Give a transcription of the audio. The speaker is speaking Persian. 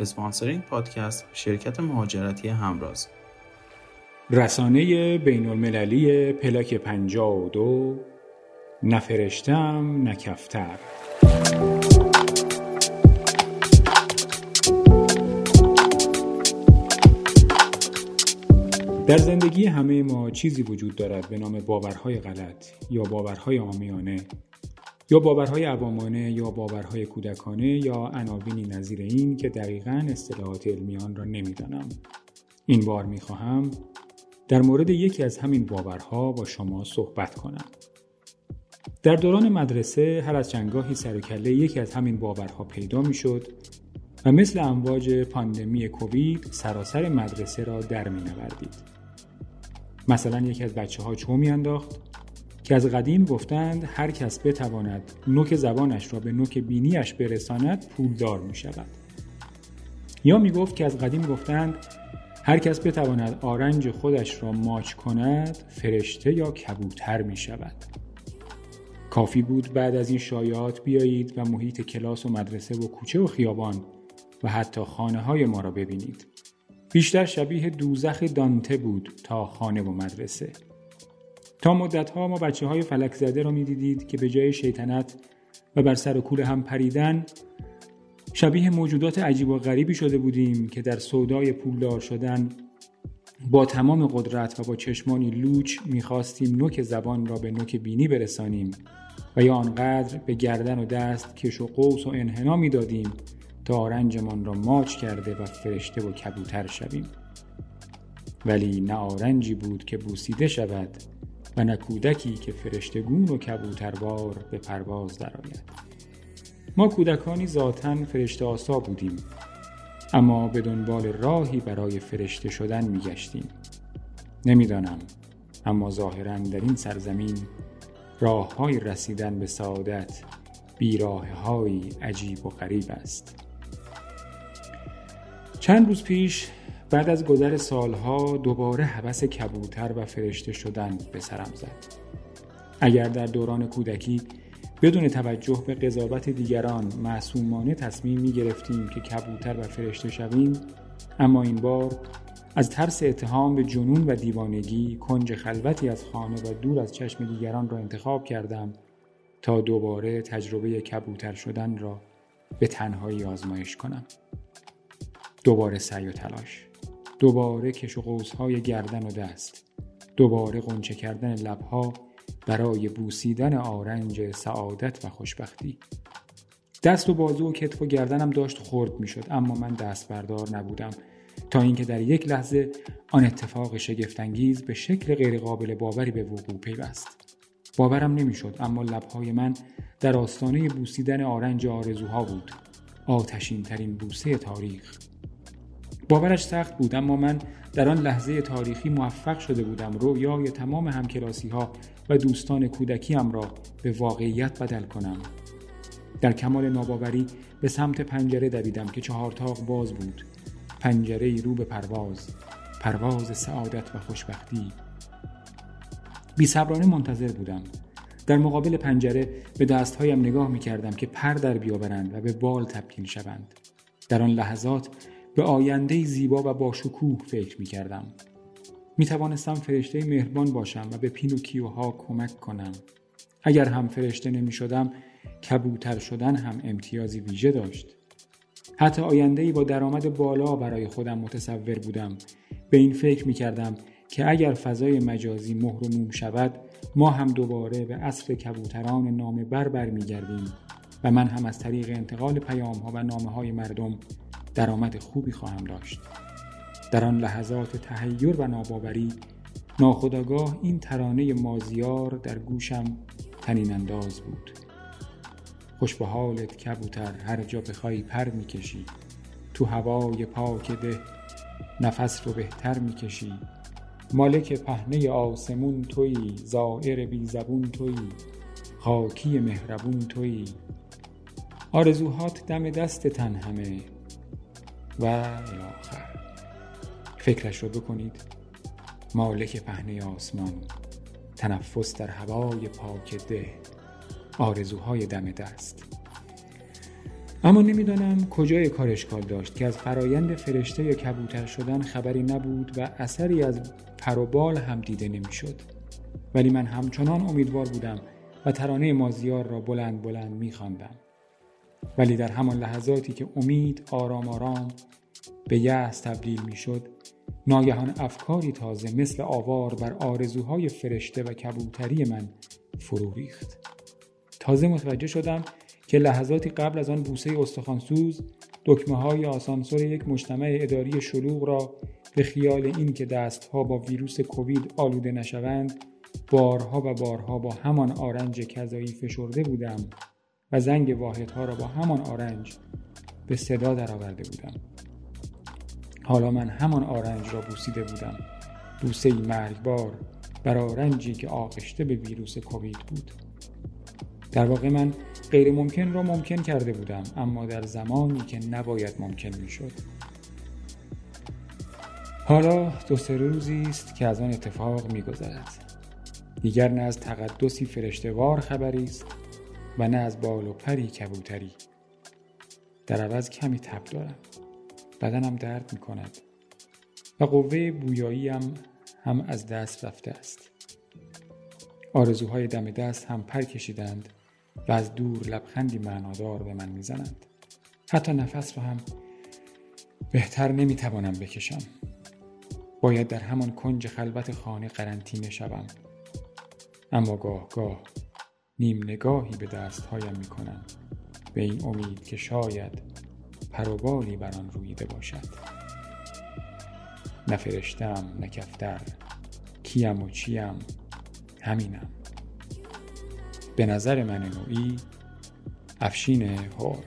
اسپانسر این پادکست شرکت مهاجرتی همراز. رسانه بین المللی پلاک 52 نفرشتم نکفتر در زندگی همه ما چیزی وجود دارد به نام باورهای غلط یا باورهای آمیانه یا باورهای عوامانه یا باورهای کودکانه یا عناوینی نظیر این که دقیقا اصطلاحات علمی آن را نمی‌دانم این بار می‌خواهم در مورد یکی از همین باورها با شما صحبت کنم در دوران مدرسه هر از چندگاهی سر کله یکی از همین باورها پیدا می‌شد و مثل امواج پاندمی کووید سراسر مدرسه را در می نوردید. مثلا یکی از بچه ها چو میانداخت که از قدیم گفتند هر کس بتواند نوک زبانش را به نوک بینیش برساند پولدار می شود. یا می گفت که از قدیم گفتند هر کس بتواند آرنج خودش را ماچ کند فرشته یا کبوتر می شود. کافی بود بعد از این شایعات بیایید و محیط کلاس و مدرسه و کوچه و خیابان و حتی خانه های ما را ببینید. بیشتر شبیه دوزخ دانته بود تا خانه و مدرسه. تا مدت ها ما بچه های فلک زده را می دیدید که به جای شیطنت و بر سر و کول هم پریدن شبیه موجودات عجیب و غریبی شده بودیم که در سودای پولدار شدن با تمام قدرت و با چشمانی لوچ می‌خواستیم نوک زبان را به نوک بینی برسانیم و یا آنقدر به گردن و دست کش و قوس و انحنا می‌دادیم تا آرنجمان را ماچ کرده و فرشته و کبوتر شویم. ولی نه آرنجی بود که بوسیده شود و نه کودکی که فرشتگون و کبوتربار به پرواز درآید. ما کودکانی ذاتا فرشته آسا بودیم اما به دنبال راهی برای فرشته شدن میگشتیم. نمی‌دانم اما ظاهرا در این سرزمین راه های رسیدن به سعادت بیراه های عجیب و غریب است. چند روز پیش بعد از گذر سالها دوباره حوس کبوتر و فرشته شدن به سرم زد. اگر در دوران کودکی بدون توجه به قضاوت دیگران معصومانه تصمیم می گرفتیم که کبوتر و فرشته شویم اما این بار از ترس اتهام به جنون و دیوانگی کنج خلوتی از خانه و دور از چشم دیگران را انتخاب کردم تا دوباره تجربه کبوتر شدن را به تنهایی آزمایش کنم. دوباره سعی و تلاش. دوباره کش و قوسهای گردن و دست دوباره قنچه کردن لبها برای بوسیدن آرنج سعادت و خوشبختی. دست و بازو و کتف و گردنم داشت خرد می‌شد اما من دست بردار نبودم. تا اینکه در یک لحظه آن اتفاق شگفتانگیز به شکل غیرقابل باوری به وقوع پیوست. باورم نمی‌شد اما لبهای من در آستانه بوسیدن آرنج آرزوها بود. آتشین ترین بوسه تاریخ. باورش سخت بود اما من در آن لحظه تاریخی موفق شده بودم رویای تمام همکلاسی ها و دوستان کودکیم را به واقعیت بدل کنم. در کمال ناباوری به سمت پنجره دویدم که چهارتاق باز بود. پنجره رو به پرواز پرواز سعادت و خوشبختی. بی صبرانه منتظر بودم. در مقابل پنجره به دستهایم نگاه می کردم که پر در بیاورند و به بال تبدیل شوند. در آن لحظات به آینده زیبا و با شکوه فکر می کردم. می توانستم فرشته مهربان باشم و به پینوکیوها کمک کنم. اگر هم فرشته نمی شدم کبوتر شدن هم امتیازی ویژه داشت. حتی آینده با درآمد بالا برای خودم متصور بودم. به این فکر می کردم که اگر فضای مجازی مهر و موم شود ما هم دوباره به اصل کبوتران نامه بر برمیگردیم و من هم از طریق انتقال پیام ها و نامه های مردم درآمد خوبی خواهم داشت. در آن لحظات تهیر و ناباوری ناخداگاه این ترانه مازیار در گوشم تنین انداز بود. خوش به حالت کبوتر هر جا بخوای پر می‌کشی. تو هوای پاک ده نفس رو بهتر می‌کشی. مالک پهنه آسمون تویی زائر بی زبون تویی خاکی مهربون تویی. آرزوهات دم دست تن همه و آخر. فکرش رو بکنید. مالک پهنه آسمان. تنفس در هوای پاک ده. آرزوهای دم دست. اما نمی‌دانم کجای کار اشکال داشت که از فرایند فرشته یا کبوتر شدن خبری نبود و اثری از پروبال هم دیده نمی‌شد. ولی من همچنان امیدوار بودم و ترانه مازیار را بلند بلند میخواندم. ولی در همان لحظاتی که امید آرام آرام به یأس تبدیل می‌شد ناگهان افکاری تازه مثل آوار بر آرزوهای فرشته و کبوتری من فرو ریخت. تازه متوجه شدم که لحظاتی قبل از آن بوسه استخوانسوز دکمه های آسانسور یک مجتمع اداری شلوغ را به خیال این که دستها با ویروس کووید آلوده نشوند بارها و بارها با همان آرنج کذایی فشرده بودم. و زنگ واحدها را با همان آرنج به صدا درآورده بودم. حالا من همان آرنج را بوسیده بودم. بوسه مرگبار بر آرنجی که آغشته به ویروس کووید بود. در واقع من غیر ممکن را ممکن کرده بودم اما در زمانی که نباید ممکن می شد حالا دو سه روزی است که از آن اتفاق می گذرد. دیگر نه از تقدسی فرشتوار خبری است. و نه از بال و پری کبوتری. در عوض کمی تب دارم. بدنم درد می کند و قوه بویاییم هم از دست رفته است. آرزوهای دم دست هم پر کشیدند و از دور لبخندی معنادار به من می‌زنند. حتی نفس را هم بهتر نمی‌توانم بکشم. باید در همان کنج خلوت خانه قرنطینه شوم. اما گاه گاه نیم نگاهی به دستهایم می کنم به این امید که شاید پروبالی بر آن رویده باشد. نه فرشتم نه کفتر. کیم و چیم؟ همینم. به نظر من نوعی افشین هور